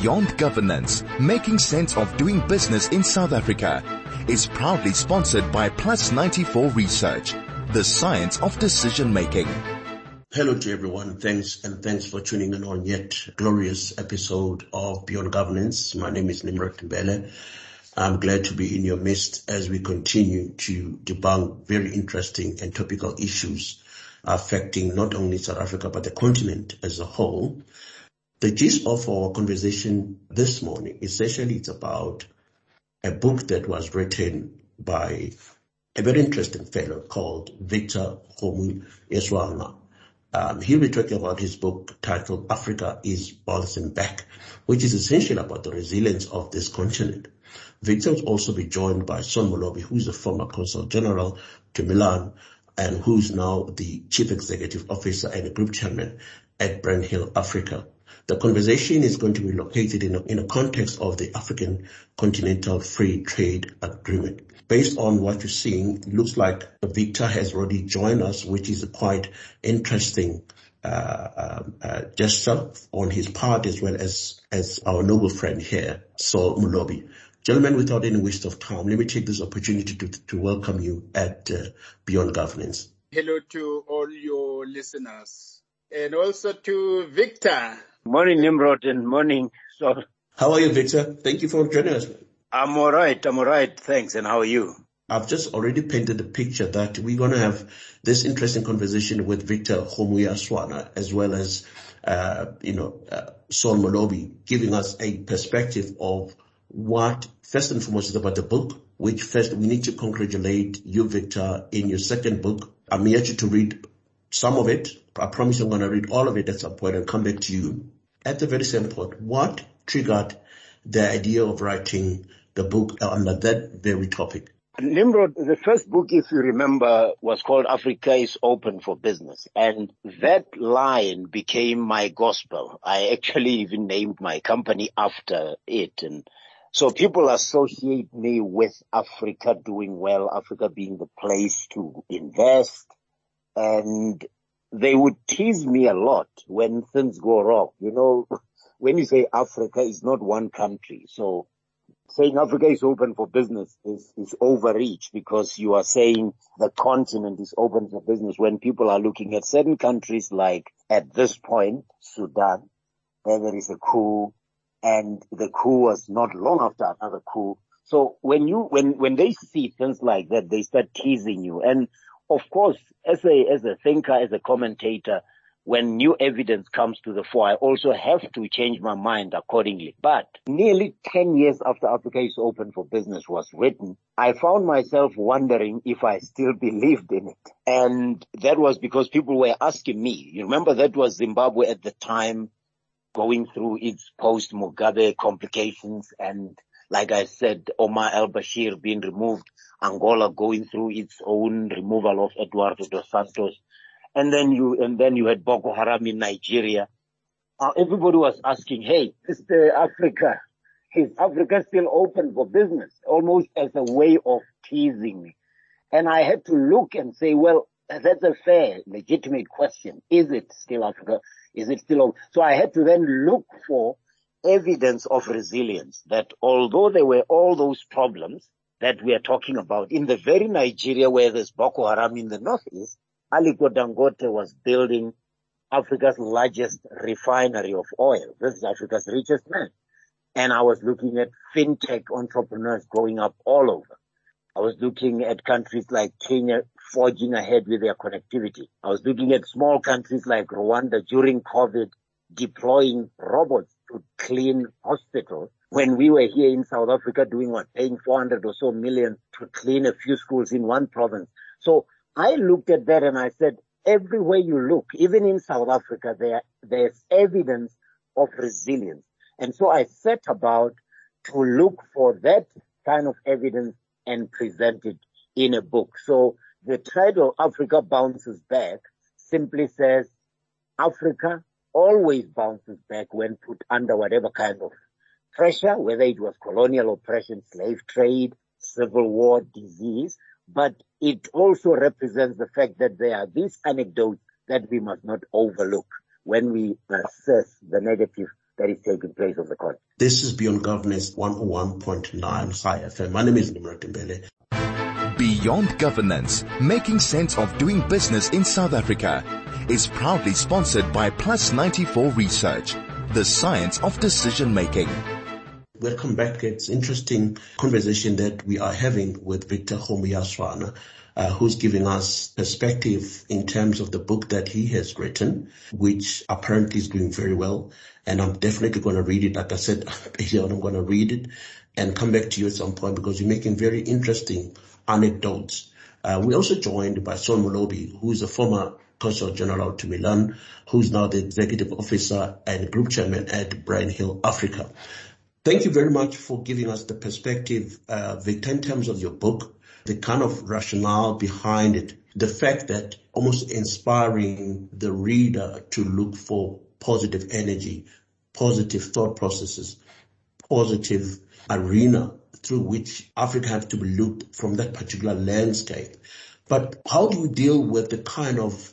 Beyond Governance, Making Sense of Doing Business in South Africa is proudly sponsored by Plus 94 Research, the science of decision making. Hello to everyone. Thanks and thanks for tuning in on yet glorious episode of Beyond Governance. My name is Nimrod Mbele. I'm glad to be in your midst as we continue to debunk very interesting and topical issues affecting not only South Africa but the continent as a whole. The gist of our conversation this morning, essentially it's about a book that was written by a very interesting fellow called Victor Kgomo Eswanga. Um, he'll be talking about his book titled Africa is Bouncing Back, which is essentially about the resilience of this continent. Victor will also be joined by Saul Molobi, who is a former consul general to Milan and who's now the chief executive officer and group chairman at Brandhill Africa. The conversation is going to be located in a, in a context of the African Continental Free Trade Agreement. Based on what you're seeing, it looks like Victor has already joined us, which is a quite interesting uh, um, uh, gesture on his part as well as, as our noble friend here, Saul Molobi. Gentlemen, without any waste of time, let me take this opportunity to, to welcome you at uh, Beyond Governance. Hello to all your listeners and also to Victor. Morning, Nimrod, and morning, Saul. How are you, Victor? Thank you for joining us. I'm all right. I'm all right. Thanks. And how are you? I've just already painted the picture that we're going to have this interesting conversation with Victor Kgomoeswana as well as, uh, you know, uh, Saul Molobi giving us a perspective of what first and foremost is about the book, which first we need to congratulate you, Victor, in your second book. I'm here to read some of it. I promise I'm going to read all of it at some point and come back to you. At the very same point, what triggered the idea of writing the book uh, under that very topic? Nimrod, the first book, if you remember, was called Africa is Open for Business. And that line became my gospel. I actually even named my company after it. And so people associate me with Africa doing well, Africa being the place to invest. And they would tease me a lot when things go wrong. You know, when you say Africa is not one country. So saying Africa is open for business is, is overreach because you are saying the continent is open for business when people are looking at certain countries like at this point, Sudan, where there is a coup and the coup was not long after another coup. So when you, when, when they see things like that, they start teasing you. And of course, as a, as a thinker, as a commentator, when new evidence comes to the fore, I also have to change my mind accordingly. But nearly 10 years after Africa is Open for Business was written, I found myself wondering if I still believed in it. And that was because people were asking me. You remember that was Zimbabwe at the time going through its post Mugabe complications and like I said, Omar al-Bashir being removed, Angola going through its own removal of Eduardo dos Santos, and then you, and then you had Boko Haram in Nigeria. Uh, everybody was asking, hey, Mr. Africa, is Africa still open for business? Almost as a way of teasing me. And I had to look and say, well, that's a fair, legitimate question. Is it still Africa? Is it still open? So I had to then look for evidence of resilience that although there were all those problems that we are talking about in the very Nigeria where there's Boko Haram in the northeast, Aliko Dangote was building Africa's largest refinery of oil. This is Africa's richest man. And I was looking at fintech entrepreneurs growing up all over. I was looking at countries like Kenya forging ahead with their connectivity. I was looking at small countries like Rwanda during COVID deploying robots to clean hospitals. When we were here in South Africa doing what, paying 400 or so million to clean a few schools in one province. So I looked at that and I said, everywhere you look, even in South Africa, there, there's evidence of resilience. And so I set about to look for that kind of evidence and present it in a book. So the title Africa Bounces Back simply says Africa always bounces back when put under whatever kind of pressure, whether it was colonial oppression, slave trade, civil war, disease, but it also represents the fact that there are these anecdotes that we must not overlook when we assess the negative that is taking place on the continent. This is Beyond Governance 101.9 Chai FM. My name is Nimrod Mbele. Beyond Governance, making sense of doing business in South Africa, is proudly sponsored by Plus 94 Research, the science of decision making. Welcome back. It's interesting conversation that we are having with Victor Kgomo uh, who's giving us perspective in terms of the book that he has written, which apparently is doing very well. And I'm definitely going to read it. Like I said I'm going to read it and come back to you at some point because you're making very interesting anecdotes. Uh, we're also joined by Saul Molobi, who is a former Consul General to Milan, who's now the Executive Officer and Group Chairman at Brandhill Africa. Thank you very much for giving us the perspective, uh, Victor, in terms of your book, the kind of rationale behind it, the fact that almost inspiring the reader to look for positive energy, positive thought processes, positive arena through which Africa has to be looked from that particular landscape. But how do you deal with the kind of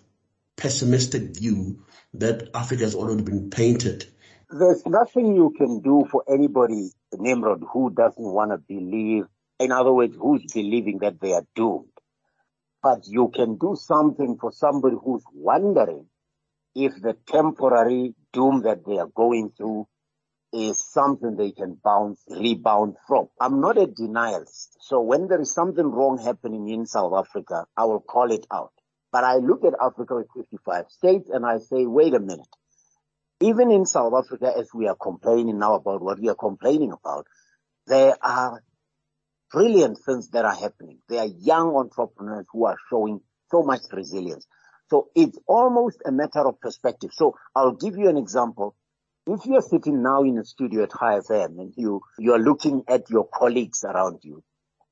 pessimistic view that Africa has already been painted? There's nothing you can do for anybody, Nimrod, who doesn't want to believe. In other words, who's believing that they are doomed. But you can do something for somebody who's wondering if the temporary doom that they are going through is something they can bounce, rebound from. I'm not a denialist. So when there is something wrong happening in South Africa, I will call it out. But I look at Africa with 55 states and I say, wait a minute. Even in South Africa, as we are complaining now about what we are complaining about, there are brilliant things that are happening. There are young entrepreneurs who are showing so much resilience. So it's almost a matter of perspective. So I'll give you an example. If you're sitting now in a studio at Chai FM and you, you're looking at your colleagues around you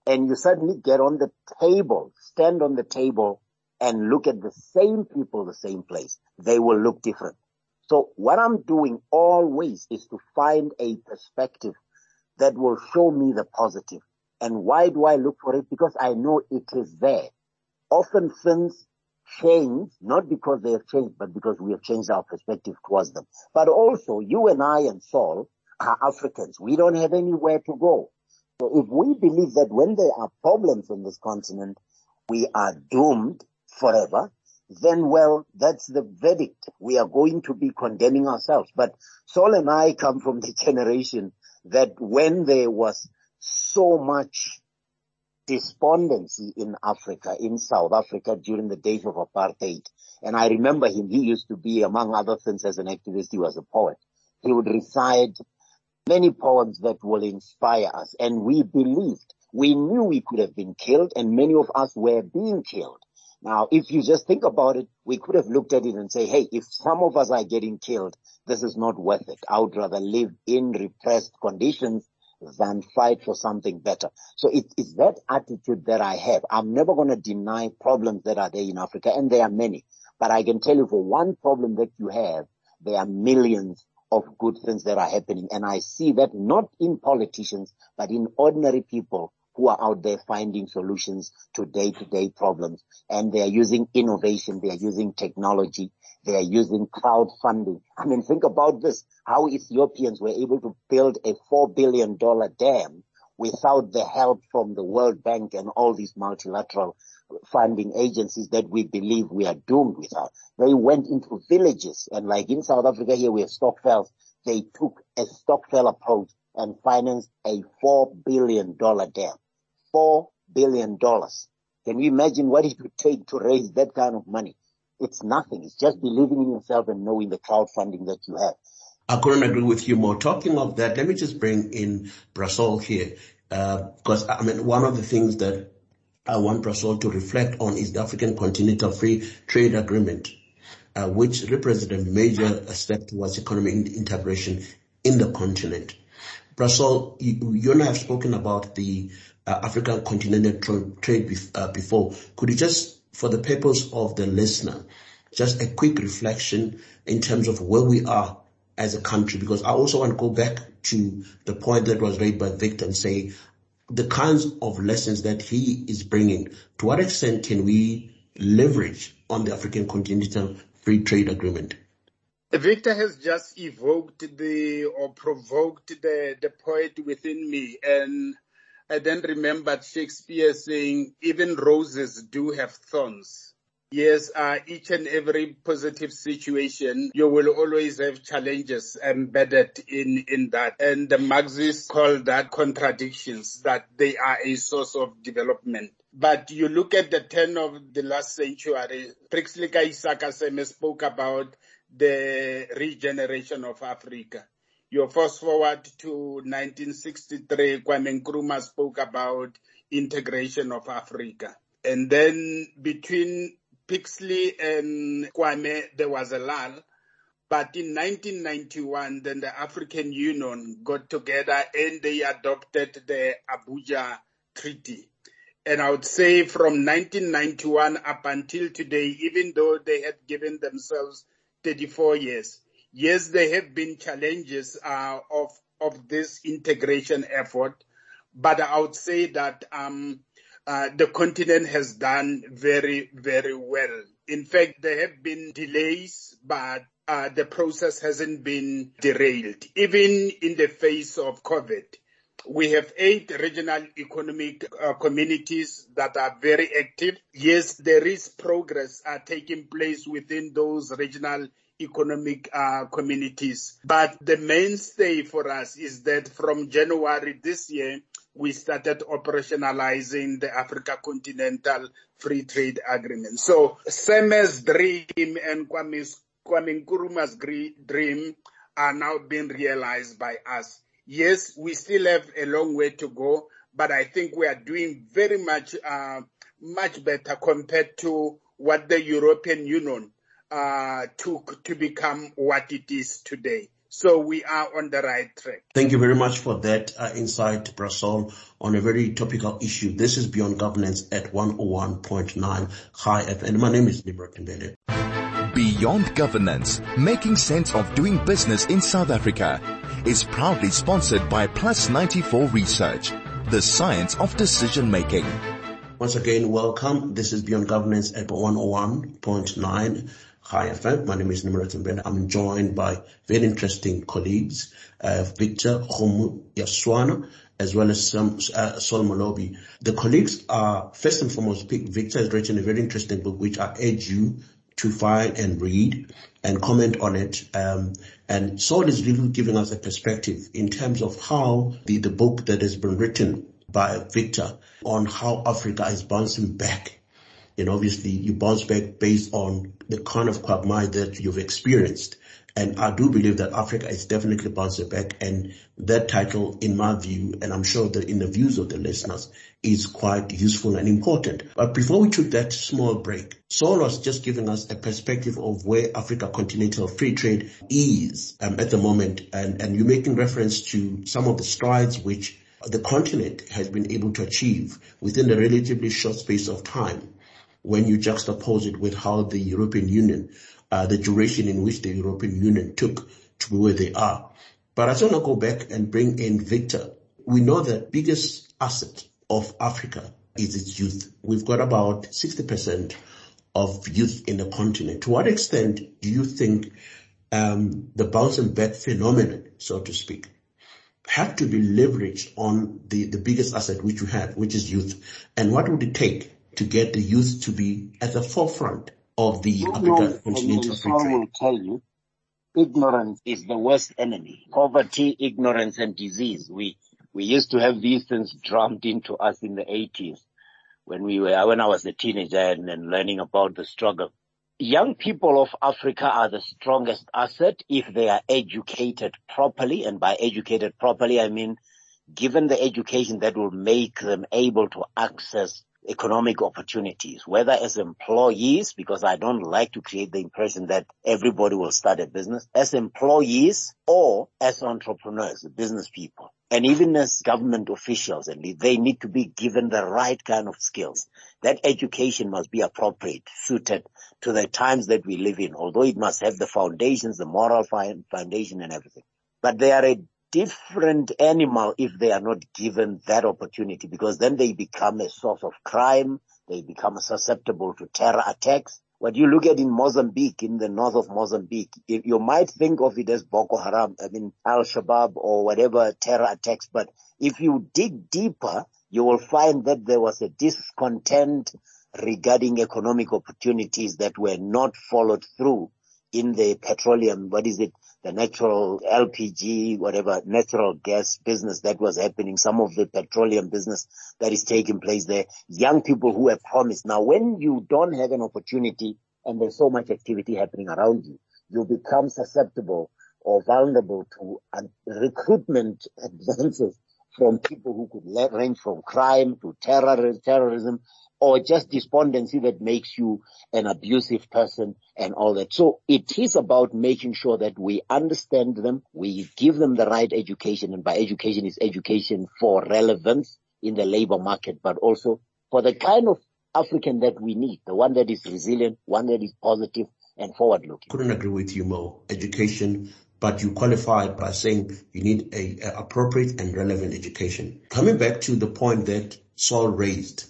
and you suddenly get on the table, stand on the table and look at the same people, the same place, they will look different. So what I'm doing always is to find a perspective that will show me the positive. And why do I look for it? Because I know it is there. Often things change, not because they have changed, but because we have changed our perspective towards them. But also, you and I and Saul are Africans. We don't have anywhere to go. So if we believe that when there are problems on this continent, we are doomed, forever, then well, that's the verdict. We are going to be condemning ourselves. But Saul and I come from the generation that when there was so much despondency in Africa, in South Africa during the days of apartheid, and I remember him, he used to be, among other things, as an activist, he was a poet. He would recite many poems that will inspire us, and we believed, we knew we could have been killed, and many of us were being killed. Now, if you just think about it, we could have looked at it and say, hey, if some of us are getting killed, this is not worth it. I would rather live in repressed conditions than fight for something better. So it is that attitude that I have. I'm never going to deny problems that are there in Africa, and there are many. But I can tell you for one problem that you have, there are millions of good things that are happening. And I see that not in politicians, but in ordinary people who are out there finding solutions to day-to-day problems. And they are using innovation. They are using technology. They are using crowdfunding. I mean, think about this, how Ethiopians were able to build a $4 billion dam without the help from the World Bank and all these multilateral funding agencies that we believe we are doomed without. They went into villages and like in South Africa here we have Stokvels. They took a Stokvel approach and financed a $4 billion dam. $4 billion. Can you imagine what it would take to raise that kind of money? It's nothing. It's just believing in yourself and knowing the crowdfunding that you have. I couldn't agree with you more. Talking of that, let me just bring in Bra Saul here, because uh, I mean, one of the things that I want Bra Saul to reflect on is the African Continental Free Trade Agreement, uh, which represents a major step towards economic integration in the continent. Bra Saul, you, you and I have spoken about the uh, African continental trade uh, before. Could you just, for the purpose of the listener, just a quick reflection in terms of where we are as a country? Because I also want to go back to the point that was raised by Victor and say the kinds of lessons that he is bringing. To what extent can we leverage on the African Continental Free Trade Agreement? Victor has just evoked the or provoked the, the poet within me and I then remembered Shakespeare saying, even roses do have thorns. Yes, uh, each and every positive situation, you will always have challenges embedded in, in that. And the Marxists call that contradictions, that they are a source of development. But you look at the turn of the last century, Pixley Isaka spoke about the regeneration of Africa. You fast forward to 1963, Kwame Nkrumah spoke about integration of Africa. And then between Pixley and Kwame, there was a lull. But in 1991, then the African Union got together and they adopted the Abuja Treaty. And I would say from 1991 up until today, even though they had given themselves 34 years, yes, there have been challenges uh, of of this integration effort, but I would say that um, uh, the continent has done very, very well. In fact, there have been delays, but uh, the process hasn't been derailed, even in the face of COVID. We have eight regional economic uh, communities that are very active. Yes, there is progress uh, taking place within those regional economic uh, communities. But the mainstay for us is that from January this year, we started operationalizing the Africa Continental Free Trade Agreement. So Seme's dream and Kwame Nkrumah's dream are now being realized by us. Yes, we still have a long way to go, but I think we are doing very much, uh, much better compared to what the European Union uh, took to become what it is today. So we are on the right track. Thank you very much for that uh, insight, Bra Saul, on a very topical issue. This is Beyond Governance at 101.9 Chai FM. My name is Nimrod Mbele. Beyond Governance, making sense of doing business in South Africa, is proudly sponsored by Plus 94 Research, the science of decision making. Once again, welcome. This is Beyond Governance at 101.9 Chai FM. My name is Nimrod Mbele. I'm joined by very interesting colleagues, uh, Victor Homu Yaswana, as well as some, uh, Saul Molobi. The colleagues are, first and foremost, Victor has written a very interesting book which I urge you to find and read and comment on it. Um, and Saul is really giving us a perspective in terms of how the, the book that has been written by Victor on how Africa is bouncing back and obviously you bounce back based on the kind of quagmire that you've experienced. And I do believe that Africa is definitely bouncing back and that title in my view, and I'm sure that in the views of the listeners, is quite useful and important. But before we took that small break, Saul was just giving us a perspective of where Africa Continental Free Trade is um, at the moment. And, and you're making reference to some of the strides which the continent has been able to achieve within a relatively short space of time when you juxtapose it with how the European Union, the duration in which the European Union took to be where they are. But I just want to go back and bring in Victor. We know that biggest asset of Africa is its youth. We've got about 60% of youth in the continent. To what extent do you think um, the bouncing back phenomenon, so to speak, have to be leveraged on the, the biggest asset which we have, which is youth? And what would it take to get the youth to be at the forefront of the African continental free will tell you, ignorance is the worst enemy. Poverty, ignorance, and disease. We we used to have these things drummed into us in the 80s when we were when I was a teenager and, and learning about the struggle. Young people of Africa are the strongest asset if they are educated properly, and by educated properly I mean given the education that will make them able to access economic opportunities, whether as employees, because I don't like to create the impression that everybody will start a business, as employees or as entrepreneurs, business people. And even as government officials, and they need to be given the right kind of skills. That education must be appropriate, suited to the times that we live in, although it must have the foundations, the moral foundation and everything. But they are a different animal if they are not given that opportunity because then they become a source of crime. They become susceptible to terror attacks. what you look at in Mozambique, in the north of Mozambique, you might think of it as Boko Haram, I mean Al-Shabaab or whatever terror attacks, but if you dig deeper, you will find that there was a discontent regarding economic opportunities that were not followed through in the petroleum, what is it, the natural LPG, whatever, natural gas business that was happening, some of the petroleum business that is taking place there, young people who have promised. Now, when you don't have an opportunity and there's so much activity happening around you, you become susceptible or vulnerable to recruitment advances from people who could range from crime to terror, terrorism or just despondency that makes you an abusive person and all that. So it is about making sure that we understand them, we give them the right education, and by education is education for relevance in the labor market, but also for the kind of African that we need, the one that is resilient, one that is positive and forward looking. Couldn't agree with you more. Education, but you qualified by saying you need a, a appropriate and relevant education. Coming back to the point that Saul raised,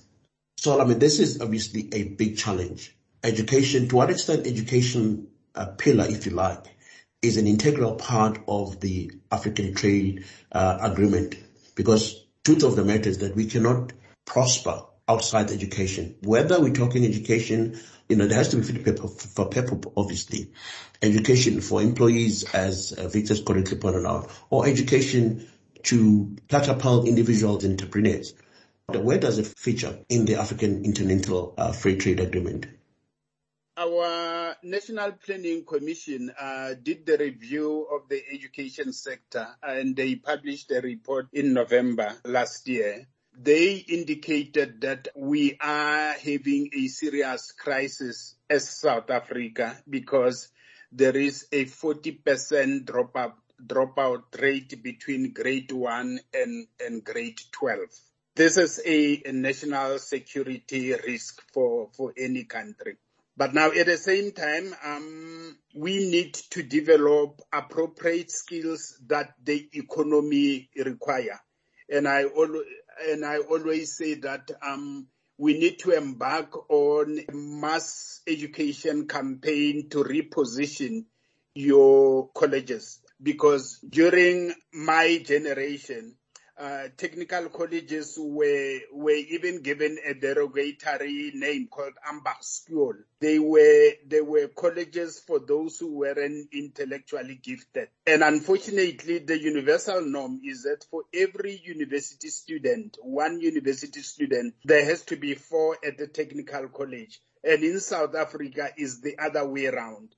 so, I mean, this is obviously a big challenge. Education, to what extent education uh, pillar, if you like, is an integral part of the African trade uh, agreement because truth of the matter is that we cannot prosper outside education. Whether we're talking education, you know, there has to be fit for people, obviously. Education for employees, as uh, Victor's correctly pointed out, or education to catapult individuals and entrepreneurs. Where does it feature in the African Intercontinental uh, Free Trade Agreement? Our National Planning Commission uh, did the review of the education sector and they published a report in November last year. They indicated that we are having a serious crisis as South Africa because there is a 40% dropout, dropout rate between grade 1 and, and grade 12 this is a, a national security risk for, for any country. But now at the same time, um, we need to develop appropriate skills that the economy require. And I, al- and I always say that, um, we need to embark on a mass education campaign to reposition your colleges. Because during my generation, uh, technical colleges were were even given a derogatory name called school. They were they were colleges for those who weren't intellectually gifted. And unfortunately, the universal norm is that for every university student, one university student, there has to be four at the technical college. And in South Africa is the other way around.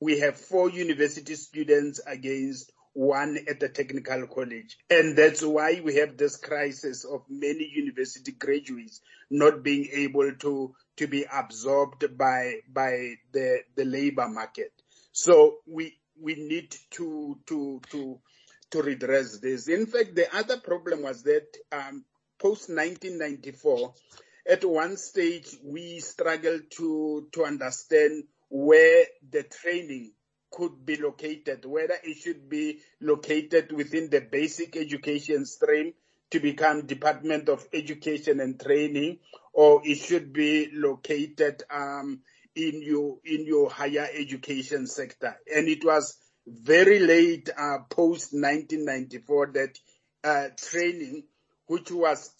We have four university students against one at the technical college. And that's why we have this crisis of many university graduates not being able to, to be absorbed by, by the, the labor market. So we, we need to, to, to, to redress this. In fact, the other problem was that, um, post 1994, at one stage we struggled to, to understand where the training could be located, whether it should be located within the basic education stream to become Department of Education and Training, or it should be located um, in your in your higher education sector. And it was very late uh, post 1994 that uh, training, which was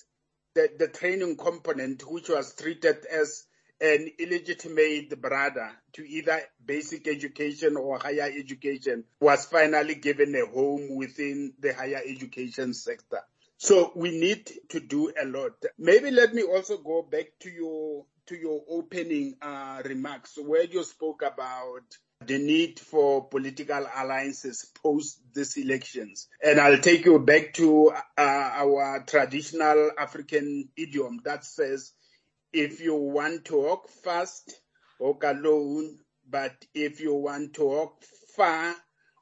the, the training component, which was treated as an illegitimate brother to either basic education or higher education was finally given a home within the higher education sector. So we need to do a lot. Maybe let me also go back to your to your opening uh, remarks where you spoke about the need for political alliances post these elections. And I'll take you back to uh, our traditional African idiom that says if you want to walk fast, walk alone. But if you want to walk far,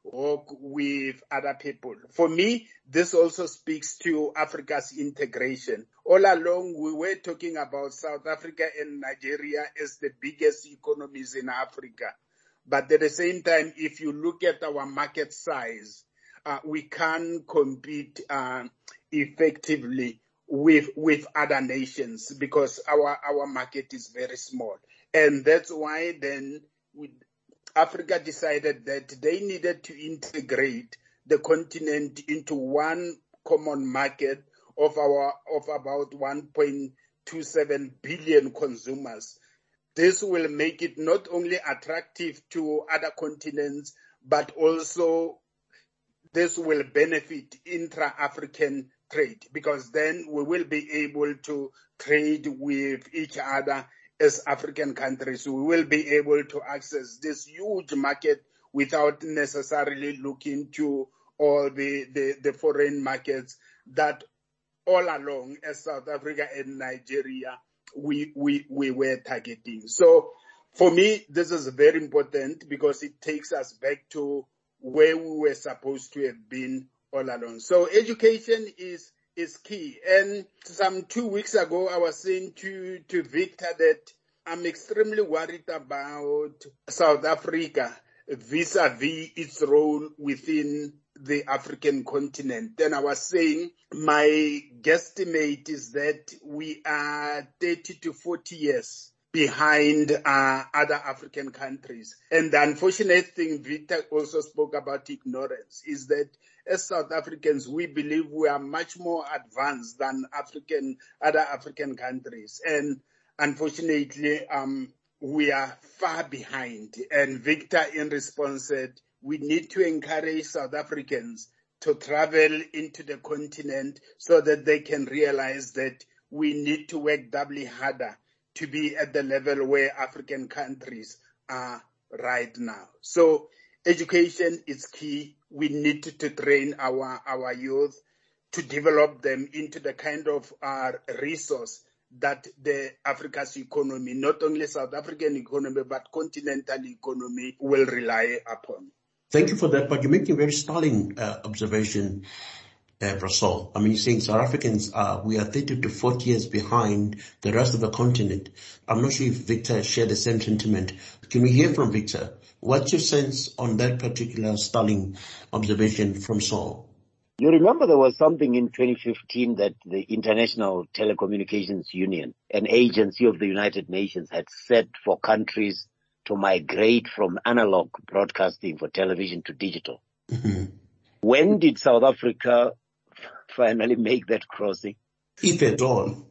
walk with other people. For me, this also speaks to Africa's integration. All along, we were talking about South Africa and Nigeria as the biggest economies in Africa. But at the same time, if you look at our market size, uh, we can compete uh, effectively with with other nations because our our market is very small And that's why then Africa decided that they needed to integrate the continent into one common market of our of about 1.27 billion consumers. This will make it not only attractive to other continents, but also this will benefit intra-African trade because then we will be able to trade with each other as African countries. We will be able to access this huge market without necessarily looking to all the, the, the foreign markets that all along as South Africa and Nigeria we, we, we were targeting. So for me, this is very important because it takes us back to where we were supposed to have been all along. So education is is key. And some two weeks ago, I was saying to, to Victor that I'm extremely worried about South Africa vis-a-vis its role within the African continent. Then I was saying my guesstimate is that we are 30 to 40 years behind uh, other African countries. And the unfortunate thing, Victor also spoke about ignorance, is that as South Africans, we believe we are much more advanced than African, other African countries. And unfortunately, um, we are far behind. And Victor in response said, we need to encourage South Africans to travel into the continent so that they can realize that we need to work doubly harder to be at the level where African countries are right now. So education is key. We need to train our, our youth to develop them into the kind of uh, resource that the Africa's economy, not only South African economy, but continental economy will rely upon. Thank you for that, but you're making a very startling uh, observation, uh. I mean, you're saying South Africans are, we are 30 to 40 years behind the rest of the continent. I'm not sure if Victor shared the same sentiment. Can we hear from Victor? What's your sense on that particular startling observation from Saul? You remember there was something in 2015 that the International Telecommunications Union, an agency of the United Nations, had set for countries to migrate from analog broadcasting for television to digital. Mm-hmm. When did South Africa finally make that crossing? If at all.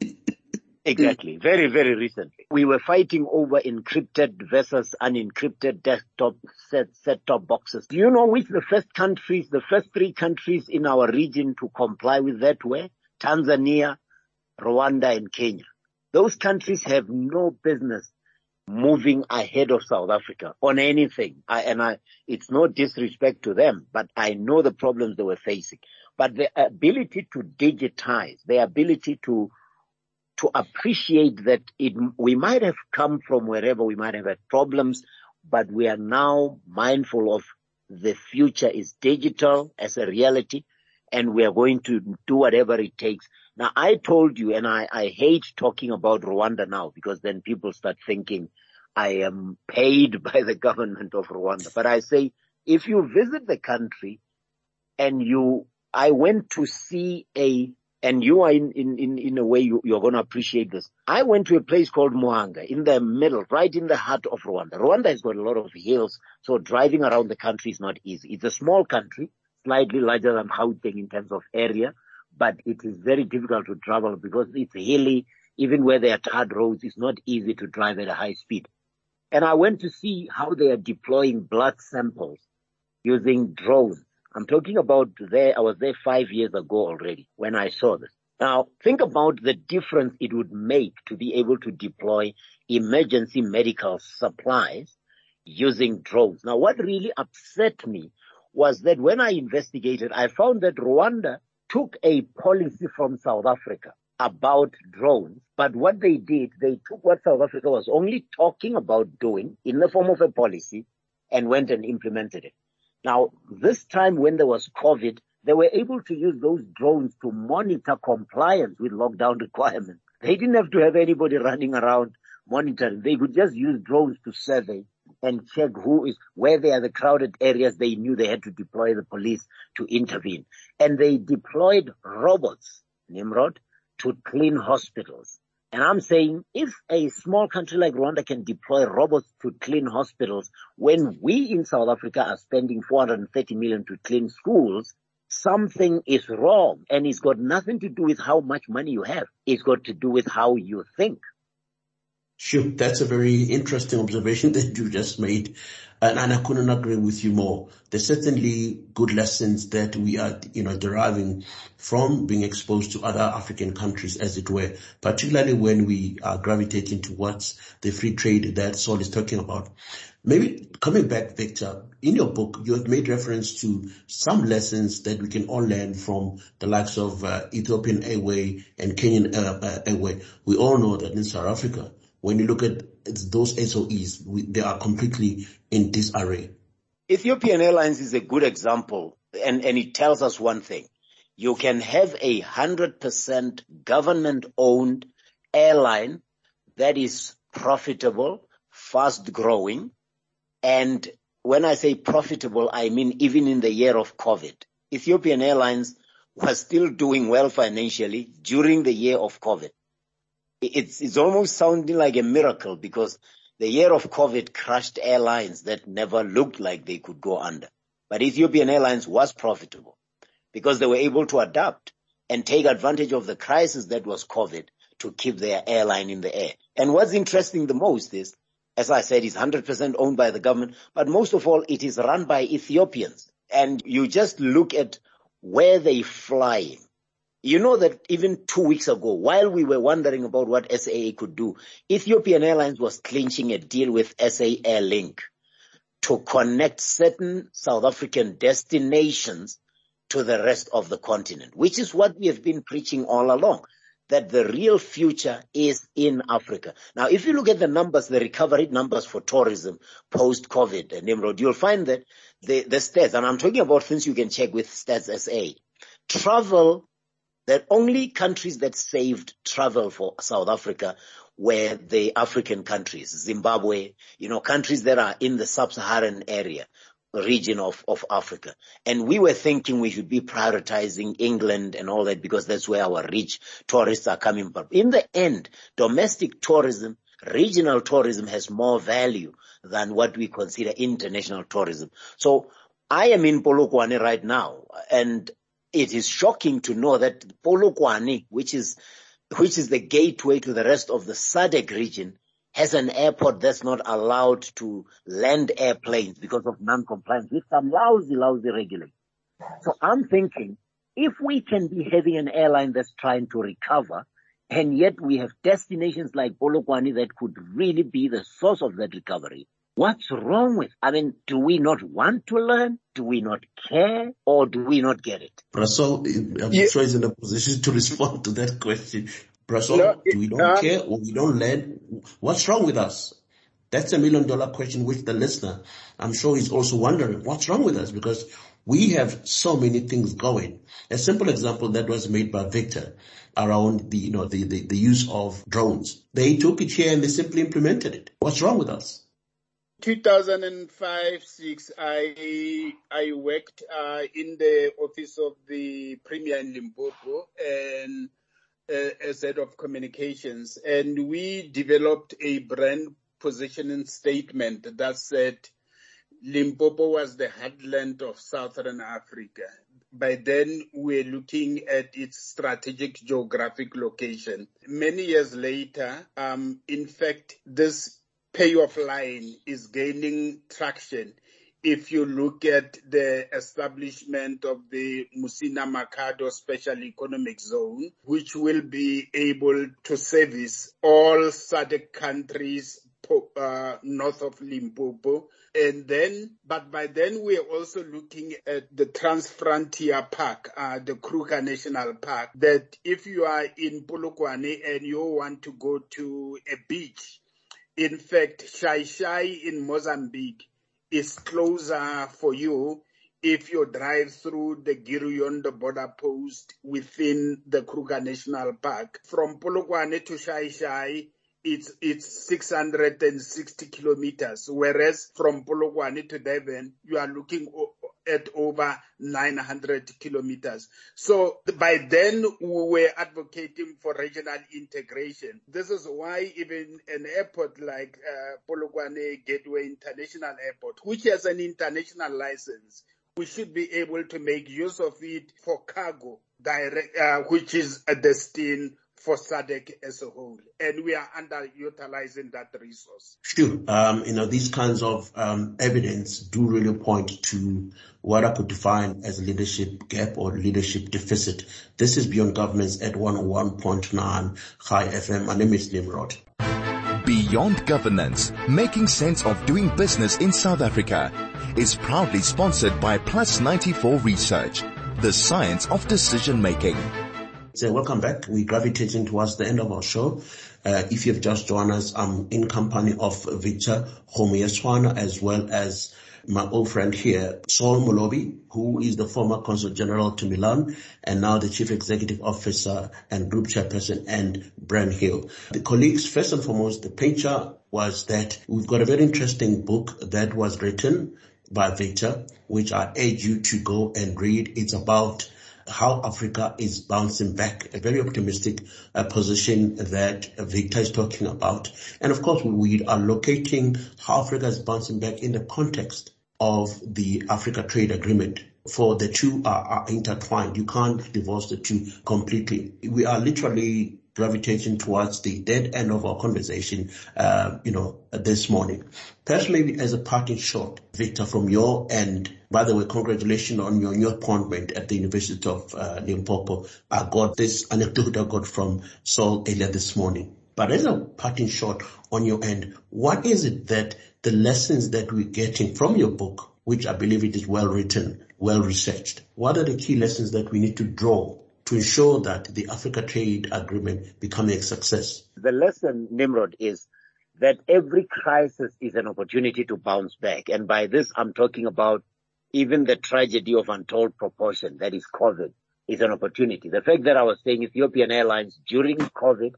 Exactly. Very, very recently. We were fighting over encrypted versus unencrypted desktop set, set-top boxes. Do you know which the first countries, the first three countries in our region to comply with that were? Tanzania, Rwanda, and Kenya. Those countries have no business moving ahead of South Africa on anything. I, and I, it's no disrespect to them, but I know the problems they were facing. But the ability to digitize, the ability to, to appreciate that it, we might have come from wherever we might have had problems, but we are now mindful of the future is digital as a reality and we are going to do whatever it takes now I told you, and I, I hate talking about Rwanda now because then people start thinking I am paid by the government of Rwanda. But I say, if you visit the country and you, I went to see a, and you are in, in, in, in a way you, you're going to appreciate this. I went to a place called Muhanga in the middle, right in the heart of Rwanda. Rwanda has got a lot of hills, so driving around the country is not easy. It's a small country, slightly larger than Gauteng in terms of area, but it is very difficult to travel because it's hilly. Even where there are tarred roads, it's not easy to drive at a high speed. And I went to see how they are deploying blood samples using drones. I'm talking about there, I was there five years ago already when I saw this. Now think about the difference it would make to be able to deploy emergency medical supplies using drones. Now what really upset me was that when I investigated, I found that Rwanda took a policy from South Africa about drones, but what they did, they took what South Africa was only talking about doing in the form of a policy and went and implemented it. Now, this time when there was COVID, they were able to use those drones to monitor compliance with lockdown requirements. They didn't have to have anybody running around monitoring. They could just use drones to survey and check who is, where they are the crowded areas, they knew they had to deploy the police to intervene. And they deployed robots, Nimrod, to clean hospitals. And I'm saying if a small country like Rwanda can deploy robots to clean hospitals when we in South Africa are spending 430 million to clean schools, something is wrong. And it's got nothing to do with how much money you have. It's got to do with how you think. Sure, that's a very interesting observation that you just made. And, and, I couldn't agree with you more. There's certainly good lessons that we are, you know, deriving from being exposed to other African countries, as it were, particularly when we are gravitating towards the free trade that Saul is talking about. Maybe coming back, Victor, in your book, you have made reference to some lessons that we can all learn from the likes of uh, Ethiopian Airway and Kenyan uh, uh, Airway. We all know that in South Africa, when you look at those SOEs, we, they are completely in disarray. Ethiopian Airlines is a good example and, and it tells us one thing. You can have a hundred percent government owned airline that is profitable, fast growing. And when I say profitable, I mean even in the year of COVID, Ethiopian Airlines was still doing well financially during the year of COVID it's, it's almost sounding like a miracle because the year of COVID crushed airlines that never looked like they could go under. But Ethiopian Airlines was profitable because they were able to adapt and take advantage of the crisis that was COVID to keep their airline in the air. And what's interesting the most is, as I said, it's 100% owned by the government, but most of all, it is run by Ethiopians. And you just look at where they're flying you know that even two weeks ago, while we were wondering about what SAA could do, Ethiopian Airlines was clinching a deal with SA Airlink to connect certain South African destinations to the rest of the continent, which is what we have been preaching all along, that the real future is in Africa. Now, if you look at the numbers, the recovery numbers for tourism post-COVID, and Nimrod, you'll find that the, the stats, and I'm talking about things you can check with Stats SA, travel that only countries that saved travel for South Africa were the African countries, Zimbabwe, you know, countries that are in the sub-Saharan area, region of, of Africa. And we were thinking we should be prioritizing England and all that because that's where our rich tourists are coming from. In the end, domestic tourism, regional tourism has more value than what we consider international tourism. So I am in Polokwane right now and it is shocking to know that Polokwane, which is, which is the gateway to the rest of the SADC region, has an airport that's not allowed to land airplanes because of non-compliance with some lousy, lousy regulations. So I'm thinking, if we can be having an airline that's trying to recover, and yet we have destinations like Polokwane that could really be the source of that recovery, What's wrong with, I mean, do we not want to learn? Do we not care? Or do we not get it? Russell, I'm yeah. sure he's in a position to respond to that question. Russell, no, do we don't um, care or we don't learn? What's wrong with us? That's a million dollar question which the listener, I'm sure he's also wondering, what's wrong with us? Because we have so many things going. A simple example that was made by Victor around the, you know, the, the, the use of drones. They took it here and they simply implemented it. What's wrong with us? 2005 6 i i worked uh, in the office of the premier in limpopo and uh, as head of communications. And we developed a brand positioning statement that said limpopo was the heartland of southern africa. By then we're looking at its strategic geographic location. Many years later um, in fact this payoff line is gaining traction if you look at the establishment of the Musina Makhado Special Economic Zone, which will be able to service all SADC countries uh, north of Limpopo. And then, but by then we're also looking at the Transfrontier Park, uh, the Kruger National Park, that if you are in Polokwane and you want to go to a beach, in fact, Xai-Xai in Mozambique is closer for you if you drive through the Giriyondo border post within the Kruger National Park. From Polokwane to Xai-Xai, it's, it's 660 kilometers, whereas from Polokwane to Durban, you are looking at over 900 kilometers. So by then we were advocating for regional integration. This is why even an airport like uh, Polokwane Gateway International Airport, which has an international license, we should be able to make use of it for cargo direct, uh, which is a destination for SADC as a whole, and we are underutilizing that resource. Sure. Um, you know, these kinds of um, evidence do really point to what I could define as leadership gap or leadership deficit. This is Beyond Governance at 101.9 Chai FM. My name is Nimrod. Beyond Governance, making sense of doing business in South Africa, is proudly sponsored by Plus 94 Research, the science of decision making. So welcome back. We're gravitating towards the end of our show. Uh, if you've just joined us, I'm in company of Victor Kgomoeswana as well as my old friend here, Saul Molobi, who is the former Consul General to Milan and now the Chief Executive Officer and Group Chairperson and Brandhill. The colleagues, first and foremost, the picture was that we've got a very interesting book that was written by Victor, which I urge you to go and read. It's about how Africa is bouncing back, a very optimistic uh, position that Victor is talking about. And of course, we are locating how Africa is bouncing back in the context of the Africa Trade Agreement. For the two are, are intertwined. You can't divorce the two completely. We are literally gravitating towards the dead end of our conversation, uh, you know, this morning. Perhaps maybe as a parting shot, Victor, from your end, by the way, congratulations on your new appointment at the University of uh, Limpopo. I got this anecdote I got from Saul earlier this morning. But as a parting shot on your end, what is it that the lessons that we're getting from your book, which I believe it is well written, well researched, what are the key lessons that we need to draw to ensure that the Africa Trade Agreement become a success? The lesson, Nimrod, is that every crisis is an opportunity to bounce back. And by this, I'm talking about even the tragedy of untold proportion, that is COVID, is an opportunity. The fact that I was saying Ethiopian Airlines during COVID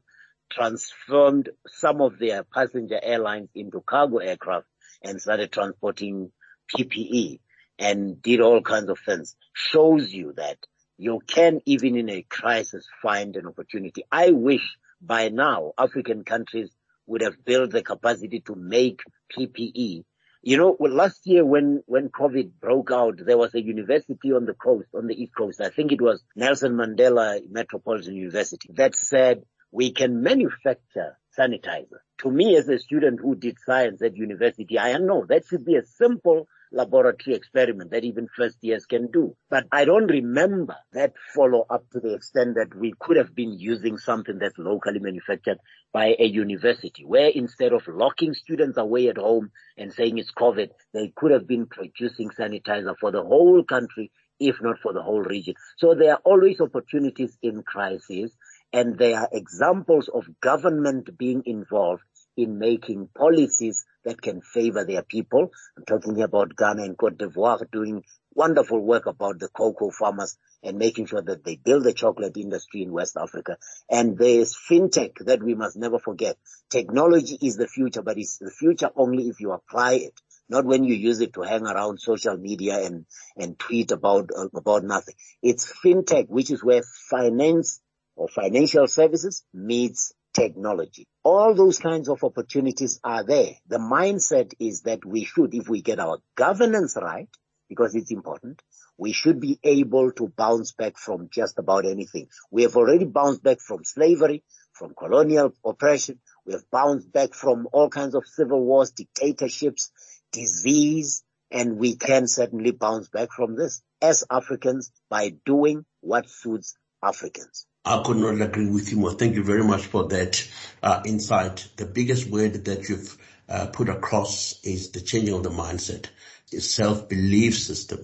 transformed some of their passenger airlines into cargo aircraft and started transporting PPE and did all kinds of things shows you that you can even in a crisis find an opportunity. I wish by now African countries would have built the capacity to make PPE. You know, well, last year when, when COVID broke out, there was a university on the coast, on the East Coast. I think it was Nelson Mandela Metropolitan University that said we can manufacture sanitizer. To me as a student who did science at university, I know that should be a simple laboratory experiment that even first years can do. But I don't remember that follow up to the extent that we could have been using something that's locally manufactured by a university where instead of locking students away at home and saying it's COVID, they could have been producing sanitizer for the whole country if not for the whole region. So there are always opportunities in crisis and there are examples of government being involved in making policies that can favor their people. I'm talking about Ghana and Cote d'Ivoire doing wonderful work about the cocoa farmers and making sure that they build the chocolate industry in West Africa. And there's fintech that we must never forget. Technology is the future, but it's the future only if you apply it, not when you use it to hang around social media and, and tweet about, uh, about nothing. It's fintech, which is where finance or financial services meets technology. All those kinds of opportunities are there. The mindset is that we should, if we get our governance right, because it's important, we should be able to bounce back from just about anything. We have already bounced back from slavery, from colonial oppression. We have bounced back from all kinds of civil wars, dictatorships, disease, and we can certainly bounce back from this as Africans by doing what suits Africans. I could not agree with you more. Thank you very much for that uh, insight. The biggest word that you've uh, put across is the changing of the mindset, a self-belief system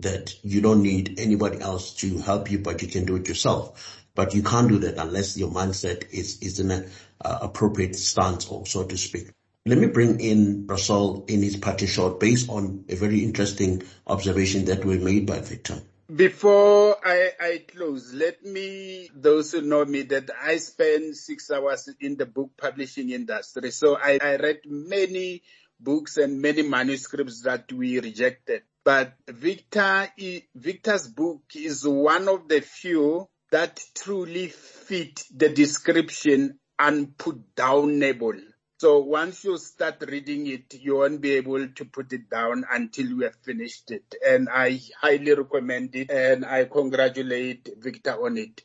that you don't need anybody else to help you, but you can do it yourself. But you can't do that unless your mindset is, is in an uh, appropriate stance or so to speak. Let me bring in Bra Saul in his party short based on a very interesting observation that were made by Victor. Before I, I close, let me, those who know me, that I spend six hours in the book publishing industry. So I, I read many books and many manuscripts that we rejected. but Victor, Victor's book is one of the few that truly fit the description and put downable. So once you start reading it, you won't be able to put it down until you have finished it. And I highly recommend it and I congratulate Victor on it.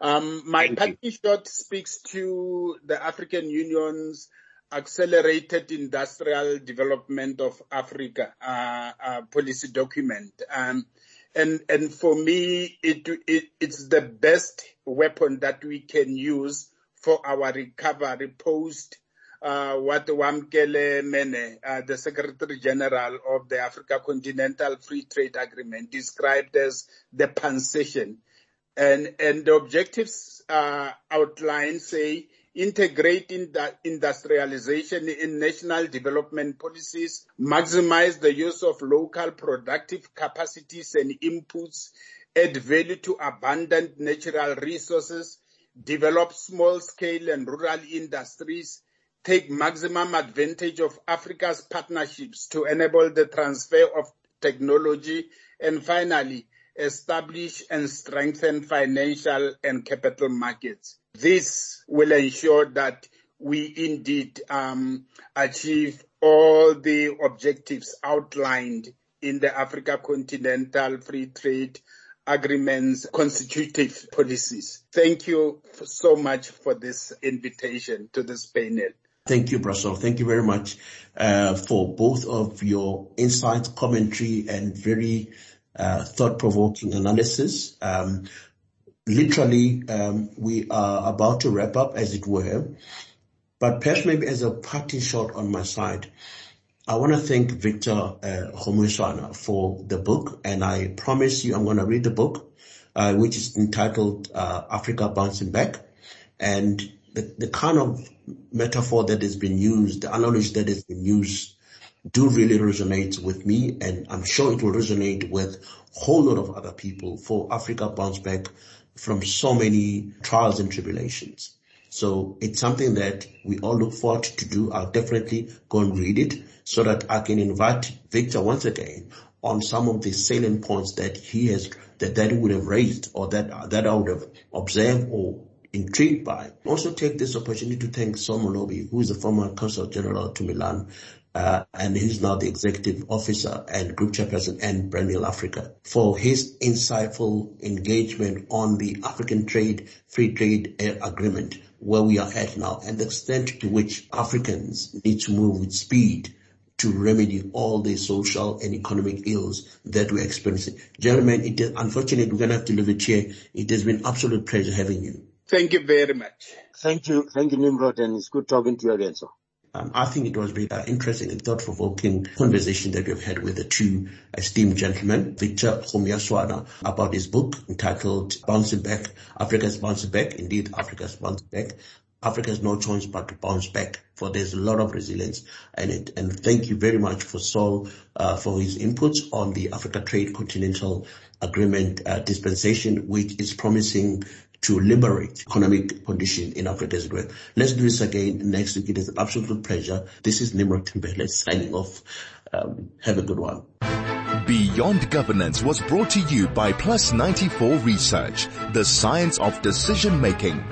Um, my party shot speaks to the African Union's accelerated industrial development of Africa uh, uh, policy document. Um, and and for me, it, it it's the best weapon that we can use for our recovery post uh, what Wamkele Mene, uh, the Secretary General of the Africa Continental Free Trade Agreement, described as the pancession. And, and the objectives uh, outlined say integrate in industrialization in national development policies, maximize the use of local productive capacities and inputs, add value to abundant natural resources, develop small scale and rural industries, take maximum advantage of Africa's partnerships to enable the transfer of technology, and finally, establish and strengthen financial and capital markets. This will ensure that we indeed um, achieve all the objectives outlined in the Africa Continental Free Trade Agreement's constitutive policies. Thank you so much for this invitation to this panel. Thank you, Bra Saul. Thank you very much uh, for both of your insights, commentary, and very uh, thought-provoking analysis. Um, literally, um, we are about to wrap up, as it were. But perhaps maybe as a parting shot on my side, I want to thank Victor uh, for the book, and I promise you I'm going to read the book, uh, which is entitled uh, Africa Bouncing Back. And the, the kind of metaphor that has been used, the analogy that has been used do really resonate with me and I'm sure it will resonate with a whole lot of other people for Africa bounce back from so many trials and tribulations. So it's something that we all look forward to do. I'll definitely go and read it so that I can invite Victor once again on some of the salient points that he has, that, that would have raised or that, that I would have observed or intrigued by. Also take this opportunity to thank Saul Molobi, who is the former Consul General to Milan, uh, and he's now the executive officer and group chairperson and Brandhill Africa for his insightful engagement on the African trade, free trade agreement where we are at now and the extent to which Africans need to move with speed to remedy all the social and economic ills that we're experiencing. Gentlemen, it is unfortunate we're going to have to leave it here. It has been absolute pleasure having you. Thank you very much. Thank you. Thank you, Nimrod, and it's good talking to you again, sir. Um, I think it was very uh, interesting and thought-provoking conversation that we've had with the two esteemed gentlemen, Victor Kgomoeswana, about his book entitled Bouncing Back, Africa's Bouncing Back. Indeed, Africa's Bouncing Back. Africa has no choice but to bounce back, for there's a lot of resilience in it. And thank you very much for Saul uh, for his inputs on the Africa Trade Continental Agreement uh, dispensation, which is promising to liberate economic condition in Africa as well. Let's do this again next week. It is an absolute pleasure. This is Nimrod Timbele signing off. Um, have a good one. Beyond Governance was brought to you by Plus 94 Research, the science of decision making.